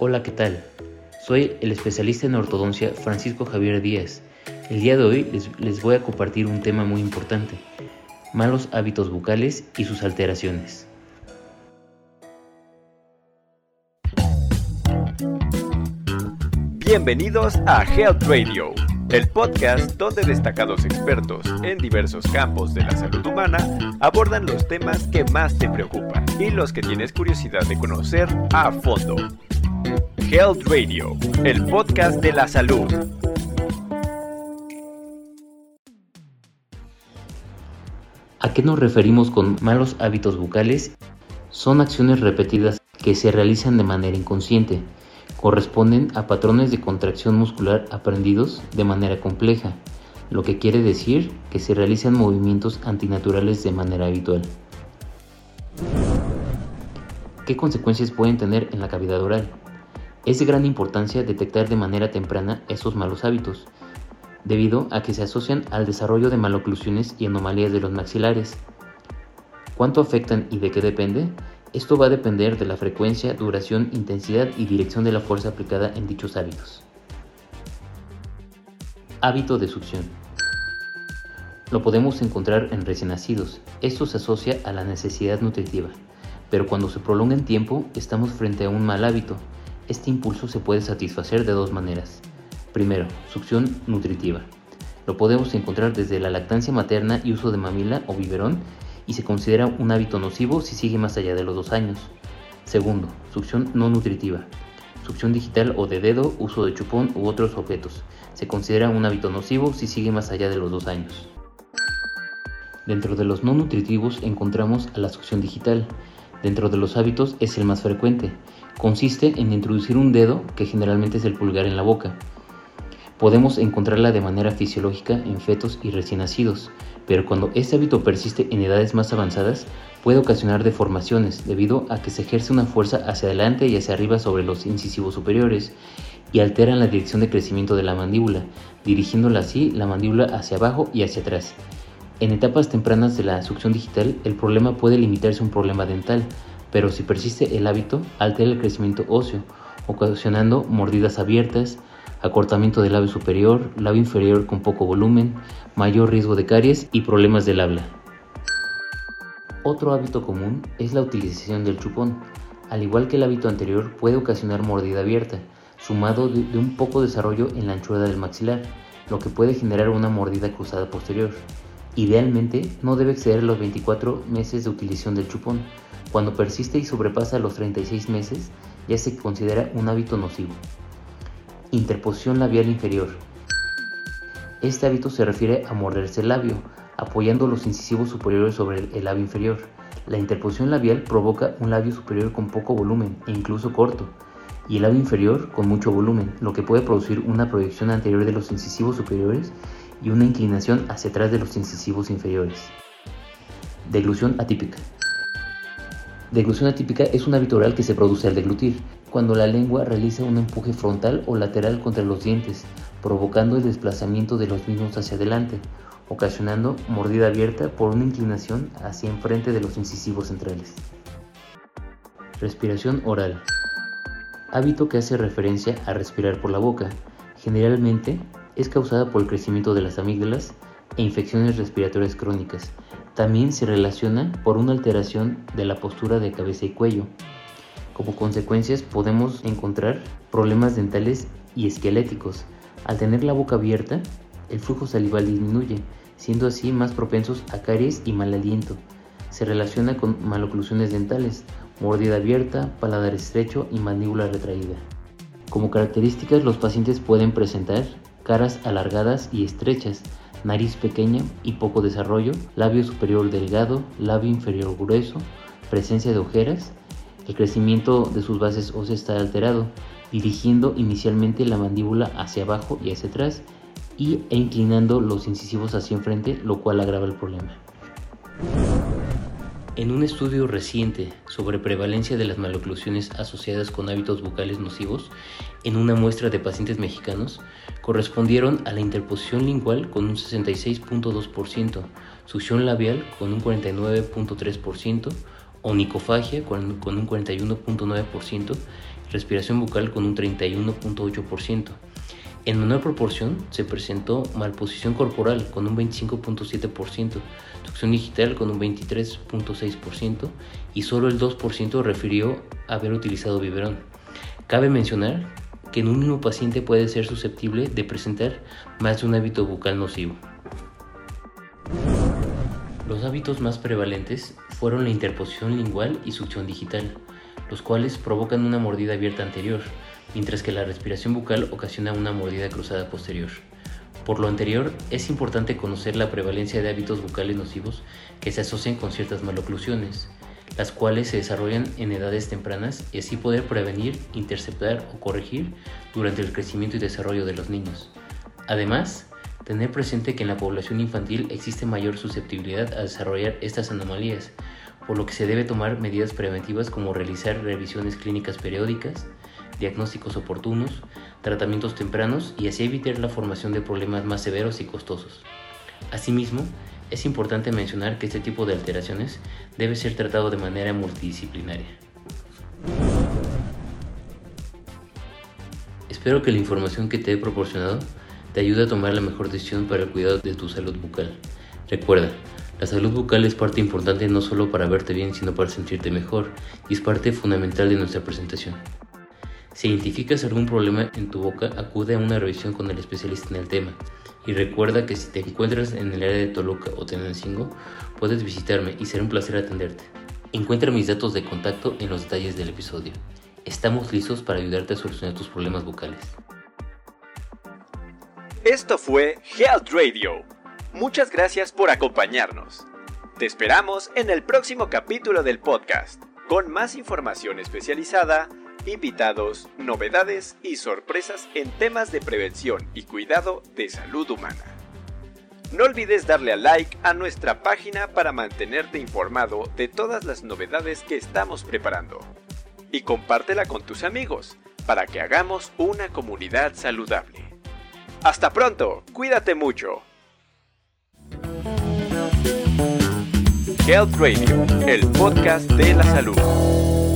Hola, ¿qué tal? Soy el especialista en ortodoncia Francisco Javier Díaz. El día de hoy les, les, voy a compartir un tema muy importante, malos hábitos bucales y sus alteraciones. Bienvenidos a Health Radio, el podcast donde destacados expertos en diversos campos de la salud humana abordan los temas que más te preocupan y los que tienes curiosidad de conocer a fondo. Health Radio, el podcast de la salud. ¿A qué nos referimos con malos hábitos bucales? Son acciones repetidas que se realizan de manera inconsciente corresponden a patrones de contracción muscular aprendidos de manera compleja, lo que quiere decir que se realizan movimientos antinaturales de manera habitual. ¿Qué consecuencias pueden tener en la cavidad oral? Es de gran importancia detectar de manera temprana estos malos hábitos, debido a que se asocian al desarrollo de maloclusiones y anomalías de los maxilares. ¿Cuánto afectan y de qué depende? Esto va a depender de la frecuencia, duración, intensidad y dirección de la fuerza aplicada en dichos hábitos. Hábito de succión. Lo podemos encontrar en recién nacidos. Esto se asocia a la necesidad nutritiva, pero cuando se prolonga en tiempo estamos frente a un mal hábito. Este impulso se puede satisfacer de dos maneras. Primero, succión nutritiva. Lo podemos encontrar desde la lactancia materna y uso de mamila o biberón y se considera un hábito nocivo si sigue más allá de los dos años. Segundo, succión no nutritiva. Succión digital o de dedo, uso de chupón u otros objetos. Se considera un hábito nocivo si sigue más allá de los dos años. Dentro de los no nutritivos encontramos a la succión digital. Dentro de los hábitos es el más frecuente. Consiste en introducir un dedo, que generalmente es el pulgar en la boca. Podemos encontrarla de manera fisiológica en fetos y recién nacidos, pero cuando este hábito persiste en edades más avanzadas, puede ocasionar deformaciones debido a que se ejerce una fuerza hacia adelante y hacia arriba sobre los incisivos superiores y alteran la dirección de crecimiento de la mandíbula, dirigiéndola así la mandíbula hacia abajo y hacia atrás. En etapas tempranas de la succión digital, el problema puede limitarse a un problema dental, pero si persiste el hábito, altera el crecimiento óseo, ocasionando mordidas abiertas, acortamiento del labio superior, labio inferior con poco volumen, mayor riesgo de caries y problemas del habla. Otro hábito común es la utilización del chupón. Al igual que el hábito anterior, puede ocasionar mordida abierta, sumado de, un poco desarrollo en la anchura del maxilar, lo que puede generar una mordida cruzada posterior. Idealmente, no debe exceder los 24 meses de utilización del chupón. Cuando persiste y sobrepasa los 36 meses, ya se considera un hábito nocivo. Interposición labial inferior. Este hábito se refiere a morderse el labio, apoyando los incisivos superiores sobre el labio inferior. La interposición labial provoca un labio superior con poco volumen e incluso corto, y el labio inferior con mucho volumen, lo que puede producir una proyección anterior de los incisivos superiores y una inclinación hacia atrás de los incisivos inferiores. Deglución atípica. Deglución atípica es un hábito oral que se produce al deglutir, cuando la lengua realiza un empuje frontal o lateral contra los dientes, provocando el desplazamiento de los mismos hacia adelante, ocasionando mordida abierta por una inclinación hacia enfrente de los incisivos centrales. Respiración oral. Hábito que hace referencia a respirar por la boca. Generalmente es causada por el crecimiento de las amígdalas e infecciones respiratorias crónicas. También se relaciona por una alteración de la postura de cabeza y cuello, como consecuencias podemos encontrar problemas dentales y esqueléticos. Al tener la boca abierta, el flujo salival disminuye, siendo así más propensos a caries y mal aliento. Se relaciona con maloclusiones dentales, mordida abierta, paladar estrecho y mandíbula retraída. Como características, los pacientes pueden presentar caras alargadas y estrechas, nariz pequeña y poco desarrollo, labio superior delgado, labio inferior grueso, presencia de ojeras el crecimiento de sus bases óseas está alterado, dirigiendo inicialmente la mandíbula hacia abajo y hacia atrás y, e inclinando los incisivos hacia enfrente, lo cual agrava el problema. En un estudio reciente sobre prevalencia de las maloclusiones asociadas con hábitos bucales nocivos en una muestra de pacientes mexicanos, correspondieron a la interposición lingual con un 66.2%, succión labial con un 49.3%, onicofagia con, un 41.9%, respiración bucal con un 31.8%. En menor proporción se presentó malposición corporal con un 25.7%, succión digital con un 23.6% y solo el 2% refirió haber utilizado biberón. Cabe mencionar que en un mismo paciente puede ser susceptible de presentar más de un hábito bucal nocivo. Los hábitos más prevalentes fueron la interposición lingual y succión digital, los cuales provocan una mordida abierta anterior, mientras que la respiración bucal ocasiona una mordida cruzada posterior. Por lo anterior, es importante conocer la prevalencia de hábitos bucales nocivos que se asocian con ciertas maloclusiones, las cuales se desarrollan en edades tempranas y así poder prevenir, interceptar o corregir durante el crecimiento y desarrollo de los niños. Además, tener presente que en la población infantil existe mayor susceptibilidad a desarrollar estas anomalías, por lo que se debe tomar medidas preventivas como realizar revisiones clínicas periódicas, diagnósticos oportunos, tratamientos tempranos y así evitar la formación de problemas más severos y costosos. Asimismo, es importante mencionar que este tipo de alteraciones debe ser tratado de manera multidisciplinaria. Espero que la información que te he proporcionado te ayude a tomar la mejor decisión para el cuidado de tu salud bucal. Recuerda, la salud bucal es parte importante no solo para verte bien, sino para sentirte mejor, y es parte fundamental de nuestra presentación. Si identificas algún problema en tu boca, acude a una revisión con el especialista en el tema. Y recuerda que si te encuentras en el área de Toluca o Tenancingo, puedes visitarme y será un placer atenderte. Encuentra mis datos de contacto en los detalles del episodio. Estamos listos para ayudarte a solucionar tus problemas vocales. Esto fue Health Radio. Muchas gracias por acompañarnos. Te esperamos en el próximo capítulo del podcast, con más información especializada invitados, novedades y sorpresas en temas de prevención y cuidado de salud humana. No olvides darle a like a nuestra página para mantenerte informado de todas las novedades que estamos preparando. Y compártela con tus amigos para que hagamos una comunidad saludable. Hasta pronto, cuídate mucho. Health Radio, el podcast de la salud.